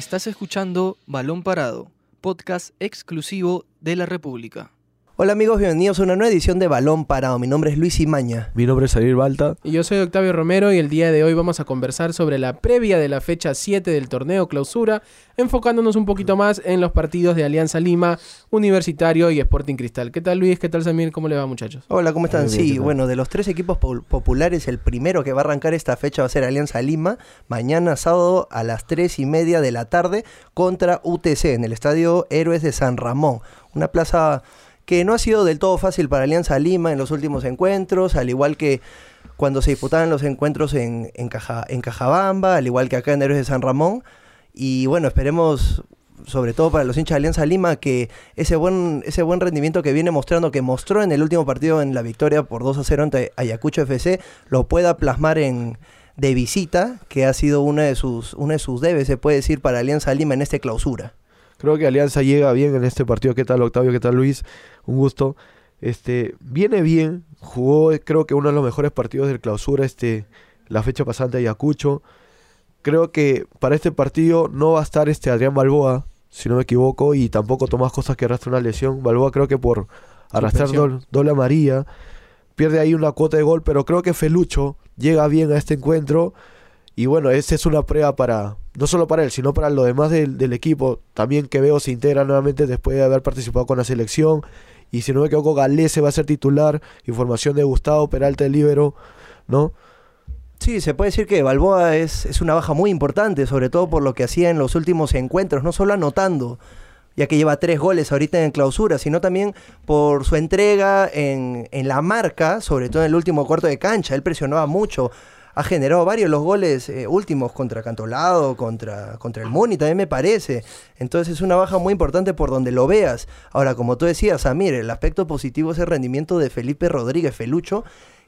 Estás escuchando Balón Parado, podcast exclusivo de la República. Hola amigos, bienvenidos a una nueva edición de Balón Parado. Mi nombre es Luis Imaña. Mi nombre es Ariel Balta. Y yo soy Octavio Romero y el día de hoy vamos a conversar sobre la previa de la fecha 7 del torneo clausura, enfocándonos un poquito más en los partidos de Alianza Lima, Universitario y Sporting Cristal. ¿Qué tal Luis? ¿Qué tal Samir? ¿Cómo le va muchachos? Hola, ¿cómo están? Bien, sí, bueno, de los tres equipos po- populares, el primero que va a arrancar esta fecha va a ser Alianza Lima, mañana sábado a las 3 y media de la tarde contra UTC en el Estadio Héroes de San Ramón. Una plaza que no ha sido del todo fácil para Alianza Lima en los últimos encuentros, al igual que cuando se disputaban los encuentros en, en, Caja- en Cajabamba, al igual que acá en Héroes de San Ramón. Y bueno, esperemos, sobre todo para los hinchas de Alianza Lima, que ese buen, ese buen rendimiento que viene mostrando, que mostró en el último partido en la victoria por 2 a 0 ante Ayacucho FC, lo pueda plasmar en de visita, que ha sido una de sus, una de sus debes, se puede decir, para Alianza Lima en este clausura. Creo que Alianza llega bien en este partido. ¿Qué tal Octavio? ¿Qué tal Luis? Un gusto. Este, viene bien, jugó creo que uno de los mejores partidos del clausura este la fecha pasante de Ayacucho. Creo que para este partido no va a estar este Adrián Balboa, si no me equivoco, y tampoco Tomás Cosas que arrastra una lesión. Balboa creo que por arrastrar doble, doble amarilla pierde ahí una cuota de gol, pero creo que Felucho llega bien a este encuentro y bueno, esa es una prueba para, no solo para él, sino para lo demás del, equipo. También que veo se integra nuevamente después de haber participado con la selección. Y si no me equivoco, Galese va a ser titular. Información de Gustavo Peralta del Libero, ¿no? Sí, se puede decir que Balboa es, es una baja muy importante, sobre todo por lo que hacía en los últimos encuentros, no solo anotando, ya que lleva tres goles ahorita en clausura, sino también por su entrega en, en la marca, sobre todo en el último cuarto de cancha. Él presionaba mucho, ha generado varios los goles eh, últimos contra Cantolado, contra, contra el Muni, también me parece. Entonces es una baja muy importante por donde lo veas. Ahora, como tú decías, Samir, el aspecto positivo es el rendimiento de Felipe Rodríguez Felucho,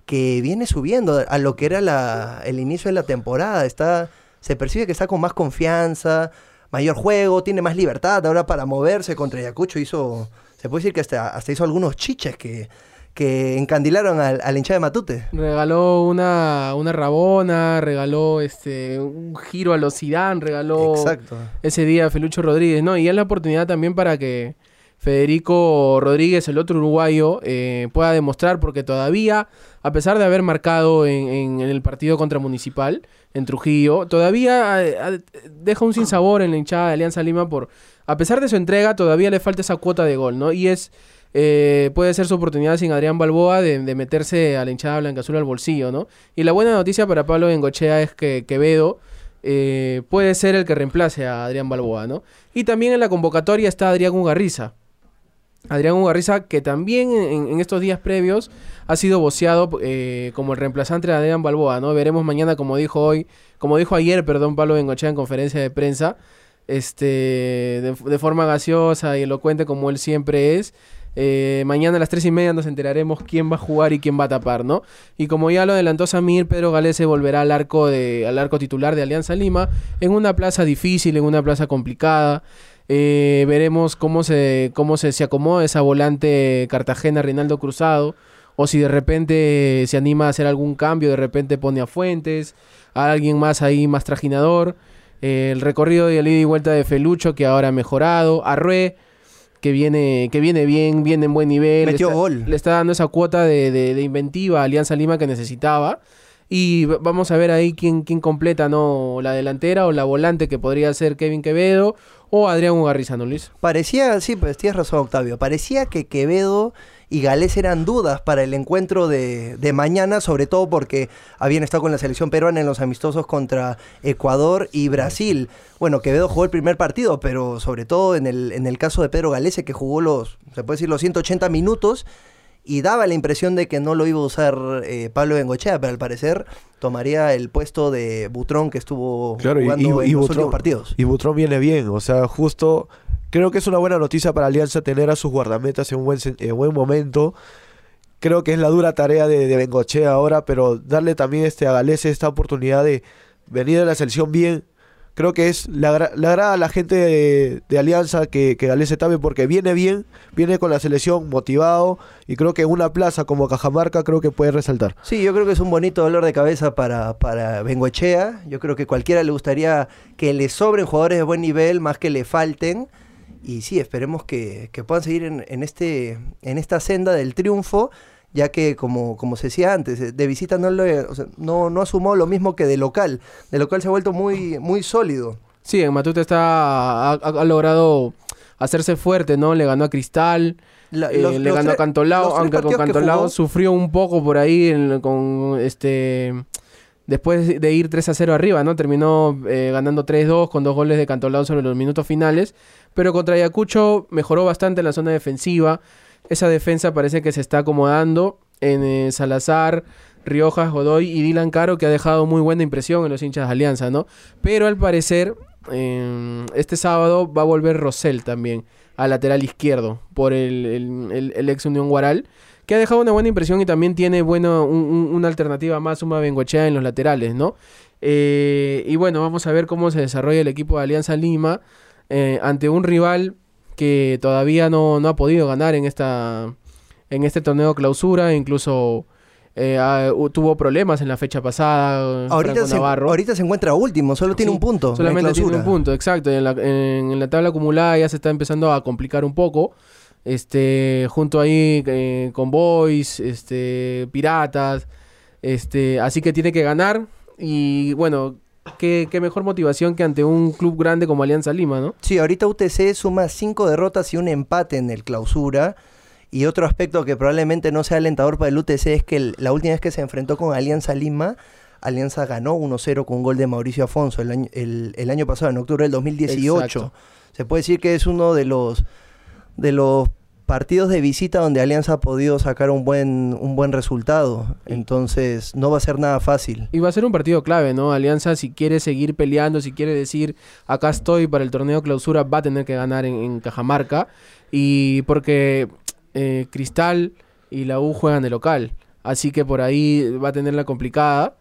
que viene subiendo a lo que era la, el inicio de la temporada. Está, se percibe que está con más confianza, mayor juego, tiene más libertad ahora para moverse contra Ayacucho. Hizo, se puede decir que hasta, hasta hizo algunos chiches que, que encandilaron al, al hincha de Matute. Regaló una, una rabona, regaló este un giro a los Zidane, regaló Exacto. ese día a Felucho Rodríguez, ¿no? Y es la oportunidad también para que Federico Rodríguez, el otro uruguayo, eh, pueda demostrar, porque todavía, a pesar de haber marcado en, en- en el partido contra Municipal, en Trujillo, todavía eh, eh, deja un sinsabor en la hinchada de Alianza Lima por, a pesar de su entrega, todavía le falta esa cuota de gol, ¿no? Y es, eh, puede ser su oportunidad sin Adrián Balboa de, meterse a la hinchada blanca-azul al bolsillo, ¿no? Y la buena noticia para Pablo Bengochea es que Quevedo eh, puede ser el que reemplace a Adrián Balboa, ¿no? Y también en la convocatoria está Adrián Ugarriza. Adrián Ugarriza, que también en, en estos días previos ha sido voceado eh, como el reemplazante de Adrián Balboa, ¿no? Veremos mañana, como dijo hoy, como dijo ayer, perdón, Pablo Bengochea en conferencia de prensa, este, de, de forma gaseosa y elocuente como él siempre es. Eh, mañana a las tres y media nos enteraremos quién va a jugar y quién va a tapar, ¿no? Y como ya lo adelantó Samir, Pedro Galese volverá al arco de, al arco titular de Alianza Lima en una plaza difícil, en una plaza complicada. Eh, veremos cómo se, cómo se, se acomoda esa volante Cartagena Reinaldo Cruzado. O si de repente se anima a hacer algún cambio, de repente pone a Fuentes, a alguien más ahí más trajinador. Eh, el recorrido de ida y vuelta de Felucho, que ahora ha mejorado. Arrué, que viene, que viene bien, viene en buen nivel. Metió le está, gol. Le está dando esa cuota de, de- de inventiva a Alianza Lima que necesitaba. Y vamos a ver ahí quién, quién completa, ¿no? La delantera o la volante que podría ser Kevin Quevedo o Adrián Ugarriza, ¿no, Luis? Parecía, sí, pues tienes razón, Octavio. Parecía que Quevedo y Galés eran dudas para el encuentro de, de mañana, sobre todo porque habían estado con la selección peruana en los amistosos contra Ecuador y Brasil. Bueno, Quevedo jugó el primer partido, pero sobre todo en el, en el caso de Pedro Galese, que jugó los, se puede decir, los 180 minutos. Y daba la impresión de que no lo iba a usar eh, Pablo Bengochea, pero al parecer tomaría el puesto de Butrón que estuvo Claro, y, jugando y- en y los Butrón, últimos partidos. y Butrón viene bien, o sea, justo creo que es una buena noticia para Alianza tener a sus guardametas en un buen, en buen momento. Creo que es la dura tarea de, de Bengochea ahora, pero darle también este, a Galese esta oportunidad de venir a la selección bien, creo que es le, agra- le agrada a la gente de, Alianza que, que Galese Tapia porque viene bien, viene con la selección motivado y creo que una plaza como Cajamarca creo que puede resaltar. Sí, yo creo que es un bonito dolor de cabeza para, para Bengoechea. Yo creo que cualquiera le gustaría que le sobren jugadores de buen nivel más que le falten. Y sí, esperemos que, que puedan seguir en, en este, en esta senda del triunfo, ya que como, como se decía antes, eh, de visita no, lo, o sea, no, no asumó lo mismo que de local. De local se ha vuelto muy, muy sólido. Sí, en Matute está, ha, logrado hacerse fuerte, ¿no? Le ganó a Cristal, La- eh, le ganó a Cantolao, aunque con Cantolao sufrió un poco por ahí en- con este después de ir 3 a 0 arriba, ¿no? Terminó eh, ganando 3-2 con dos goles de Cantolao sobre los minutos finales, pero contra Ayacucho mejoró bastante en la zona defensiva. Esa defensa parece que se está acomodando en eh, Salazar, Riojas, Godoy y Dylan Caro, que ha dejado muy buena impresión en los hinchas de Alianza, ¿no? Pero al parecer, eh, este sábado va a volver Rosell también al lateral izquierdo por el, el- el- el ex Unión Guaral, que ha dejado una buena impresión y también tiene bueno, un- un- una alternativa más, Suma Bengochea en los laterales, ¿no? Eh, y bueno, vamos a ver cómo se desarrolla el equipo de Alianza Lima eh, ante un rival que todavía no, no ha podido ganar en esta en este torneo clausura, incluso eh, tuvo problemas en la fecha pasada. Ahorita se, ahorita se encuentra último, solo tiene un punto. en Solamente tiene un punto, exacto. En la, en- en la tabla acumulada ya se está empezando a complicar un poco. Este, junto ahí eh, con Boys, este, Piratas. Este, así que tiene que ganar. Y bueno, qué, qué mejor motivación que ante un club grande como Alianza Lima, ¿no? Sí, ahorita UTC suma cinco derrotas y un empate en el clausura. Y otro aspecto que probablemente no sea alentador para el UTC es que el- la última vez que se enfrentó con Alianza Lima, Alianza ganó 1-0 con un gol de Mauricio Afonso el año, el, el año pasado, en octubre del 2018. Exacto. Se puede decir que es uno de los, de los partidos de visita donde Alianza ha podido sacar un buen, un buen resultado. Entonces no va a ser nada fácil. Y va a ser un partido clave, ¿no? Alianza, si quiere seguir peleando, si quiere decir, acá estoy para el torneo clausura, va a tener que ganar en, en Cajamarca. Y porque eh, Cristal y la U juegan de local. Así que por ahí va a tenerla complicada.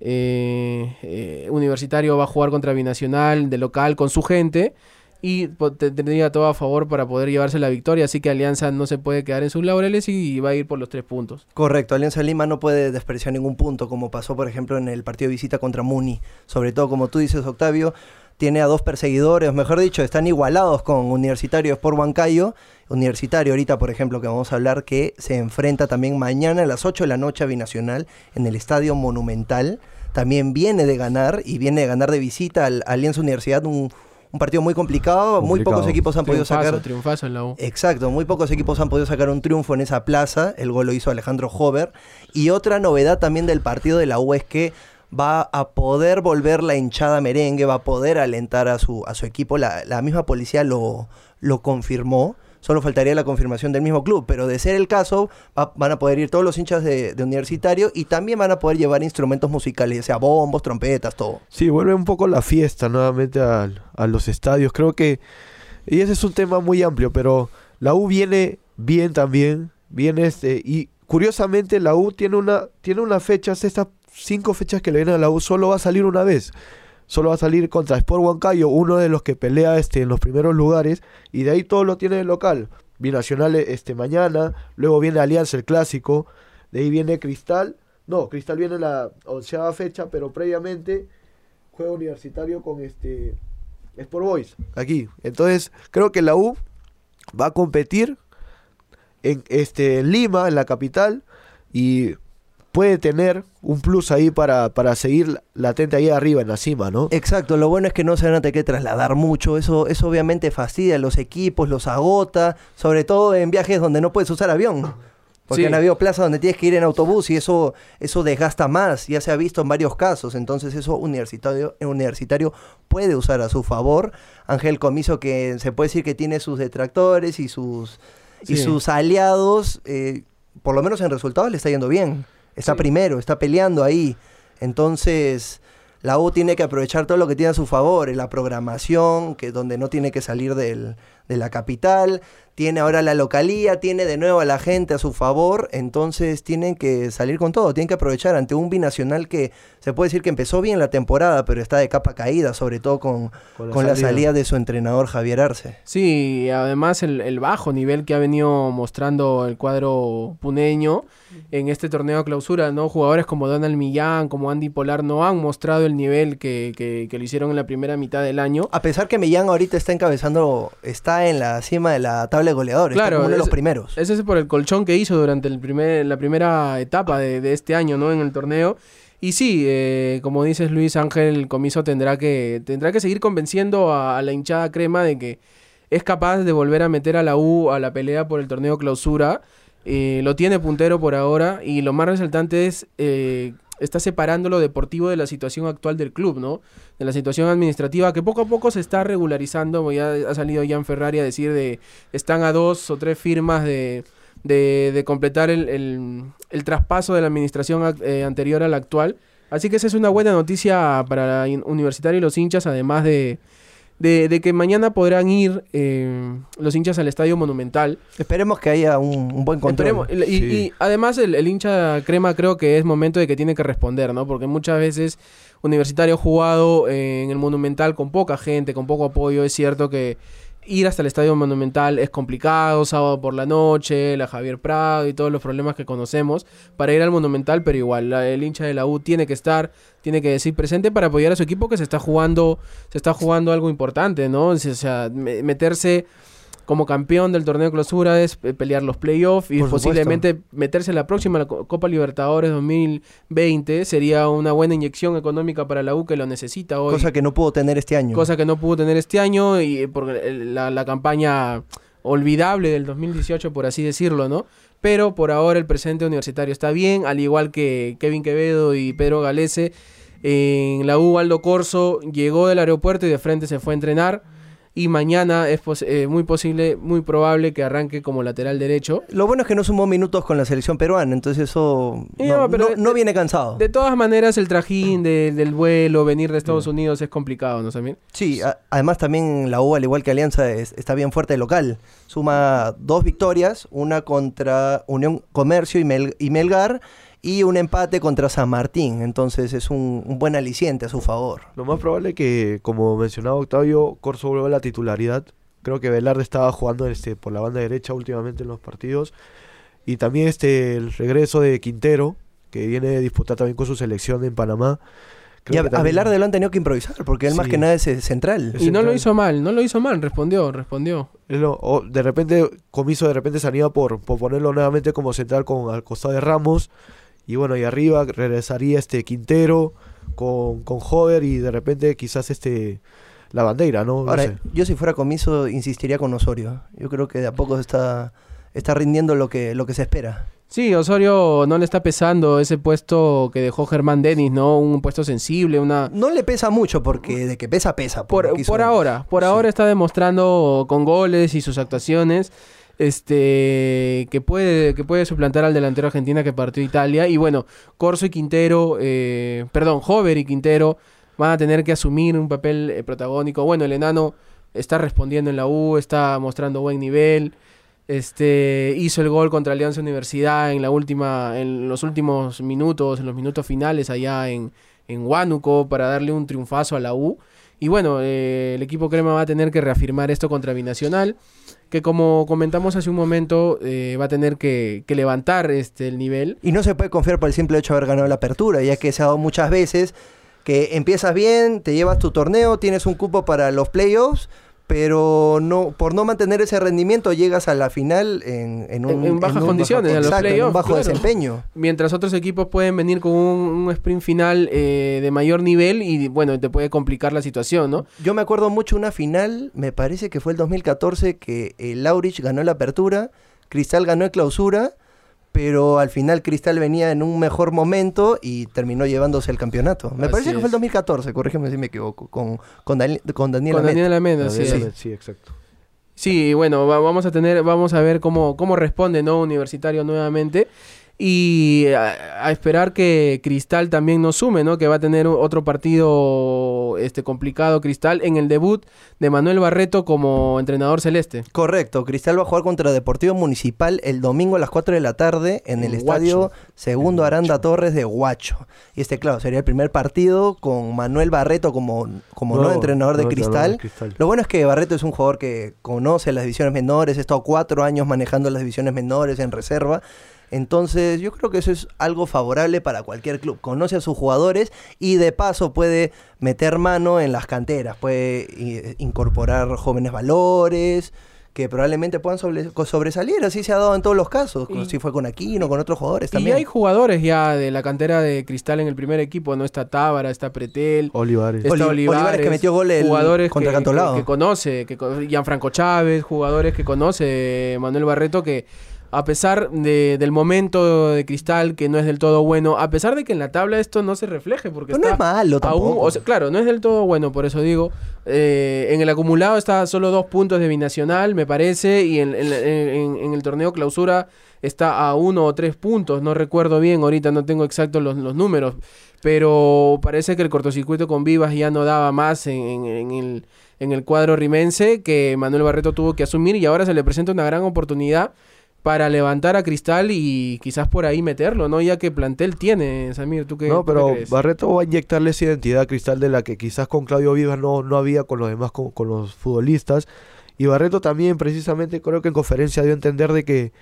Eh, eh, Universitario va a jugar contra Binacional de local con su gente. Y te- tendría todo a favor para poder llevarse la victoria. Así que Alianza no se puede quedar en sus laureles y va a ir por los tres puntos. Correcto, Alianza Lima no puede despreciar ningún punto, como pasó, por ejemplo, en el partido de visita contra Muni. Sobre todo, como tú dices, Octavio, tiene a dos perseguidores, mejor dicho, están igualados con Universitario Sport Huancayo. Universitario, ahorita, por ejemplo, que vamos a hablar, que se enfrenta también mañana a las 8 de la noche a Binacional en el Estadio Monumental. También viene de ganar y viene de ganar de visita al Alianza Universidad, un, un partido muy complicado. Muy pocos equipos han podido sacar triunfazo en la U. Exacto, muy pocos equipos han podido sacar un triunfo en esa plaza. El gol lo hizo Alejandro Hover. Y otra novedad también del partido de la U es que va a poder volver la hinchada merengue, va a poder alentar a su, a su equipo. La, la misma policía lo, lo confirmó. Solo faltaría la confirmación del mismo club, pero de ser el caso, va- van a poder ir todos los hinchas de, universitario y también van a poder llevar instrumentos musicales, ya sea bombos, trompetas, todo. Sí, vuelve un poco la fiesta nuevamente al- a, los estadios. Creo que. Y ese es un tema muy amplio, pero la U viene bien también. Viene este. Y curiosamente, la U tiene una, tiene unas fechas, estas cinco fechas que le vienen a la U, solo va a salir una vez. Solo va a salir contra Sport Huancayo, uno de los que pelea este, en los primeros lugares. Y de ahí todo lo tiene de local. Binacional este, mañana. Luego viene Alianza, el clásico. De ahí viene Cristal. No, Cristal viene en la onceava fecha, pero previamente juega universitario con este Sport Boys aquí. Entonces, creo que la U va a competir en este en Lima, en la capital y puede tener un plus ahí para, para seguir latente ahí arriba en la cima, ¿no? Exacto, lo bueno es que no se van a tener que trasladar mucho, eso, eso obviamente fastidia los equipos, los agota, sobre todo en viajes donde no puedes usar avión. Porque Sí. han habido plazas donde tienes que ir en autobús y eso, eso desgasta más, ya se ha visto en varios casos, entonces eso universitario, universitario puede usar a su favor. Ángel Comiso que se puede decir que tiene sus detractores y sus, y sus aliados, eh, por lo menos en resultados le está yendo bien. Está Sí. primero, está peleando ahí. Entonces, la U tiene que aprovechar todo lo que tiene a su favor, en la programación, que donde no tiene que salir del, de la capital, tiene ahora la localía, tiene de nuevo a la gente a su favor, entonces tienen que salir con todo, tienen que aprovechar ante un binacional que se puede decir que empezó bien la temporada, pero está de capa caída, sobre todo con, Con la con la salida. salida de su entrenador Javier Arce. Sí, y además el, el bajo nivel que ha venido mostrando el cuadro puneño en este torneo de clausura, ¿no? Jugadores como Donald Millán, como Andy Polar no han mostrado el nivel que, que, que lo hicieron en la primera mitad del año. A pesar que Millán ahorita está encabezando, está en la cima de la tabla de goleadores, está Claro, como uno de los primeros. Ese es por el colchón que hizo durante el primer, la primera etapa de, de este año, ¿no? En el torneo. Y sí, eh, como dices Luis Ángel, Comiso tendrá que, tendrá que seguir convenciendo a, a la hinchada crema de que es capaz de volver a meter a la U a la pelea por el torneo clausura. Eh, lo tiene puntero por ahora y lo más resaltante es eh, está separando lo deportivo de la situación actual del club, ¿no? De la situación administrativa que poco a poco se está regularizando. Ya ha salido Jan Ferrari a decir de están a dos o tres firmas de, de, de completar el, el- el traspaso de la administración ac- eh, anterior a la actual. Así que esa es una buena noticia para la Universitario y los hinchas, además de, de, de que mañana podrán ir eh, los hinchas al Estadio Monumental. Esperemos que haya un, un buen control. Esperemos. Y, y- Sí. y además el, el hincha crema creo que es momento de que tiene que responder, ¿no? Porque muchas veces Universitario ha jugado eh, en el Monumental con poca gente, con poco apoyo. Es cierto que ir hasta el Estadio Monumental es complicado, sábado por la noche, la Javier Prado y todos los problemas que conocemos para ir al Monumental, pero igual el hincha de la U tiene que estar, tiene que decir presente para apoyar a su equipo que se está jugando, se está jugando algo importante, ¿no? O sea, me- meterse como campeón del torneo de clausura es eh, pelear los playoffs y Por posiblemente meterse en la próxima la Co- Copa Libertadores 2020 sería una buena inyección económica para la U que lo necesita hoy Cosa que no pudo tener este año. cosa que no pudo tener este año y por el- la, la campaña olvidable del 2018, por así decirlo, ¿no? Pero por ahora el presente universitario está bien, al igual que Kevin Quevedo y Pedro Galese. En la U, Aldo Corso llegó del aeropuerto y de frente se fue a entrenar. Y mañana es pos- eh, muy posible, muy probable que arranque como lateral derecho. Lo bueno es que no sumó minutos con la selección peruana, entonces eso no, no, pero no- de- no viene cansado. De todas maneras, el trajín de- del vuelo, venir de Estados Unidos es complicado, ¿no, Samir? Sí, a- además también la U, al igual que Alianza, es- está bien fuerte de local. Suma dos victorias, una contra Unión Comercio y, Mel- y Melgar y un empate contra San Martín. Entonces es un, un buen aliciente a su favor. Lo más probable que, como mencionaba Octavio, Corso vuelva a la titularidad. Creo que Velarde estaba jugando este, por la banda derecha últimamente en los partidos. Y también este, el regreso de Quintero, que viene a disputar también con su selección en Panamá. y a, Velarde lo han tenido que improvisar, porque él más que nada es central. Es Y no lo hizo mal, no lo hizo mal, respondió, respondió. o de repente, Comiso de repente se anima por, por ponerlo nuevamente como central con, al costado de Ramos. Y bueno, y arriba regresaría este Quintero con, con Hover y de repente quizás este la bandera, ¿no? No Ahora, sé. yo si fuera comiso insistiría con Osorio. Yo creo que de a poco está, está rindiendo lo que, lo que se espera. Sí, Osorio no le está pesando ese puesto que dejó Germán Denis, ¿no? Un puesto sensible, una... No le pesa mucho porque de que pesa, pesa. Por, por él. ahora, por Sí. ahora está demostrando con goles y sus actuaciones este que puede que puede suplantar al delantero argentina que partió Italia. Y bueno Corso y Quintero eh, perdón Hover y Quintero van a tener que asumir un papel eh, protagónico. Bueno el enano está respondiendo en la U está mostrando buen nivel. Este hizo el gol contra Alianza Universidad en la última en los últimos minutos en los minutos finales allá en en Huánuco para darle un triunfazo a la U y bueno, eh, el equipo Crema va a tener que reafirmar esto contra Binacional, que como comentamos hace un momento, eh, va a tener que, que levantar este, el nivel. Y no se puede confiar por el simple hecho de haber ganado la apertura, ya que se ha dado muchas veces que empiezas bien, te llevas tu torneo, tienes un cupo para los playoffs, pero no por no mantener ese rendimiento llegas a la final en, en, un, En- en bajas un condiciones, a los exacto, en un playoffs, bajo claro. desempeño. Mientras otros equipos pueden venir con un, un sprint final eh, de mayor nivel y bueno, te puede complicar la situación, ¿no? Yo me acuerdo mucho una final, me parece que fue el 2014, que el Laurich ganó la apertura, Cristal ganó el clausura, pero al final Cristal venía en un mejor momento y terminó llevándose el campeonato. Me Así parece que es. fue el 2014, corrígeme si me equivoco, con, con, Dani- con Daniel Con. Daniel sí. Sí, sí, exacto. bueno, va- vamos a tener, vamos a ver cómo, cómo responde, ¿no? Universitario nuevamente. Y a, a esperar que Cristal también nos sume, ¿no? Que va a tener otro partido este, complicado Cristal en el debut de Manuel Barreto como entrenador celeste. Correcto, Cristal va a jugar contra Deportivo Municipal el domingo a las 4 de la tarde en el estadio. Segundo Aranda Torres de Huacho. Y este, claro, sería el primer partido con Manuel Barreto como, como nuevo entrenador de Cristal. de Cristal. Lo bueno es que Barreto es un jugador que conoce las divisiones menores, ha estado cuatro años manejando las divisiones menores en reserva. Entonces yo creo que eso es algo favorable para cualquier club. Conoce a sus jugadores y de paso puede meter mano en las canteras, puede i- incorporar jóvenes valores que probablemente puedan sobre- sobresalir. Así se ha dado en todos los casos. Y- si fue con Aquino, con otros jugadores Y también. hay jugadores ya de la cantera de Cristal en el primer equipo, ¿no? Está Tábara, está Pretel, Olivares. está Oli- Olivares, Olivares que metió gol el- jugadores contra que, Cantolao. que- que conoce, que co- Gianfranco Chávez, jugadores que conoce Manuel Barreto que a pesar de- del momento de Cristal que no es del todo bueno, a pesar de que en la tabla esto no se refleje porque Pero no está es malo tampoco. aún, o sea, claro, no es del todo bueno, por eso digo, eh, en el acumulado está solo dos puntos de binacional, me parece, y en, en- en- en el torneo clausura está a uno o tres puntos, no recuerdo bien, ahorita no tengo exactos los, los números, pero parece que el cortocircuito con Vivas ya no daba más en, en- en el, en el cuadro rimense que Manuel Barreto tuvo que asumir y ahora se le presenta una gran oportunidad para levantar a Cristal y quizás por ahí meterlo, ¿no? Ya que plantel tiene, Samir, ¿tú qué, No, tú qué pero crees? Barreto va a inyectarle esa identidad a Cristal de la que quizás con Claudio Vivas no, no había con los demás, con, con los futbolistas. Y Barreto también, precisamente, creo que en conferencia dio a entender de que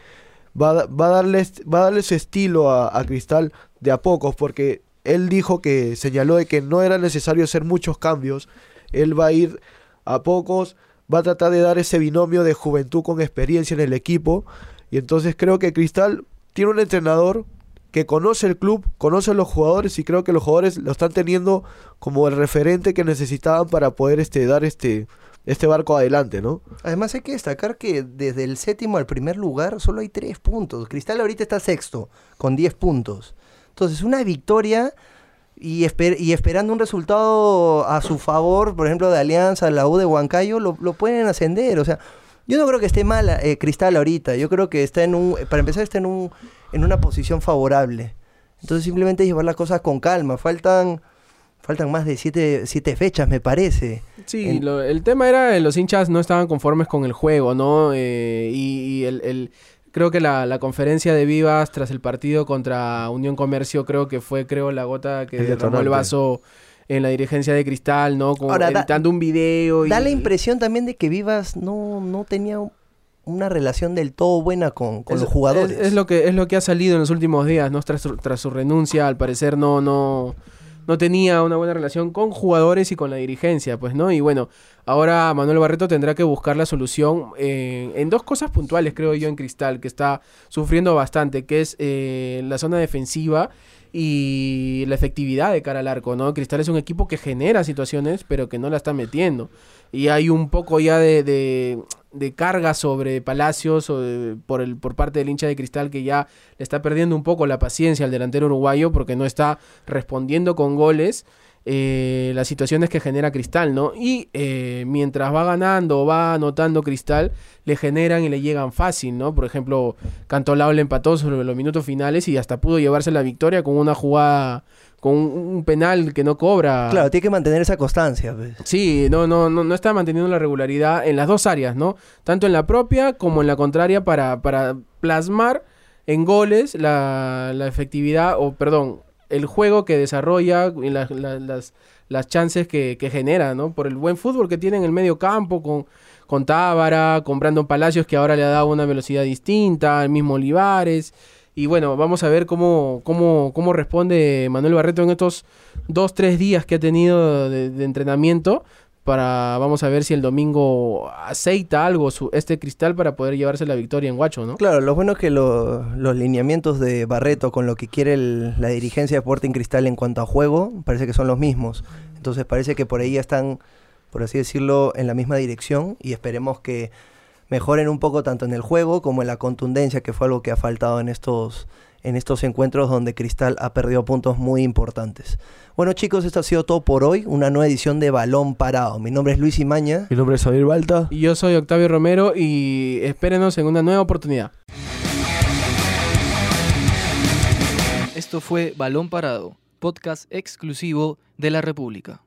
va, va, a darle, va a darle su estilo a, a Cristal de a pocos, porque él dijo que señaló de que no era necesario hacer muchos cambios. Él va a ir a pocos, va a tratar de dar ese binomio de juventud con experiencia en el equipo. Y entonces creo que Cristal tiene un entrenador que conoce el club, conoce a los jugadores y creo que los jugadores lo están teniendo como el referente que necesitaban para poder este dar este este barco adelante, ¿no? Además hay que destacar que desde el séptimo al primer lugar solo hay tres puntos. Cristal ahorita está sexto con 10 puntos. Entonces una victoria y, esper- y esperando un resultado a su favor, por ejemplo de Alianza, la U de Huancayo, lo, lo pueden ascender. O sea, yo no creo que esté mal eh, Cristal ahorita. Yo creo que está en un, para empezar está en, un, en una posición favorable. Entonces simplemente llevar las cosas con calma. Faltan, faltan más de siete, siete fechas, me parece. Sí, En- lo- el tema era los hinchas no estaban conformes con el juego, ¿no? Eh, y y el, el- creo que la, la conferencia de Vivas tras el partido contra Unión Comercio creo que fue, creo, la gota que derramó el vaso en la dirigencia de Cristal, ¿no? Como Ahora, da- editando un video. y- Da la impresión también de que Vivas no, no tenía un- una relación del todo buena con, con es- los jugadores. Es, es lo que, es lo que ha salido en los últimos días, ¿no? Tras, tras su renuncia, al parecer no, no, no tenía una buena relación con jugadores y con la dirigencia, pues, ¿no? Y bueno, ahora Manuel Barreto tendrá que buscar la solución eh, en dos cosas puntuales, creo yo, en Cristal, que está sufriendo bastante, que es eh, la zona defensiva y la efectividad de cara al arco, ¿no? Cristal es un equipo que genera situaciones, pero que no la está metiendo. Y hay un poco ya de, de, carga sobre Palacios o por, el, por parte del hincha de Cristal que ya le está perdiendo un poco la paciencia al delantero uruguayo porque no está respondiendo con goles eh, las situaciones que genera Cristal, ¿no? Y eh, mientras va ganando o va anotando Cristal, le generan y le llegan fácil, ¿no? Por ejemplo, Cantolao le empató sobre los minutos finales y hasta pudo llevarse la victoria con una jugada, con un, un penal que no cobra. Claro, tiene que mantener esa constancia. pues. Sí, no, no, no, no está manteniendo la regularidad en las dos áreas, ¿no? Tanto en la propia como en la contraria para, para plasmar en goles la, la efectividad, o perdón, el juego que desarrolla y la- la- las, las chances que, que genera, ¿no? Por el buen fútbol que tiene en el medio campo con, con Tábara, con Brandon Palacios que ahora le ha dado una velocidad distinta, el mismo Olivares. Y bueno, vamos a ver cómo, cómo, cómo responde Manuel Barreto en estos dos, tres días que ha tenido de entrenamiento. Para, vamos a ver si el domingo aceita algo su, este cristal para poder llevarse la victoria en Guacho, ¿no? Claro, lo bueno es que lo- los lineamientos de Barreto con lo que quiere la dirigencia de Sporting Cristal en cuanto a juego, parece que son los mismos. Entonces parece que por ahí ya están, por así decirlo, en la misma dirección y esperemos que mejoren un poco tanto en el juego como en la contundencia, que fue algo que ha faltado en estos, en estos encuentros donde Cristal ha perdido puntos muy importantes. Bueno chicos, esto ha sido todo por hoy, una nueva edición de Balón Parado. Mi nombre es Luis Imaña. Mi nombre es Samir Balta. Y yo soy Octavio Romero y espérenos en una nueva oportunidad. Esto fue Balón Parado, podcast exclusivo de la República.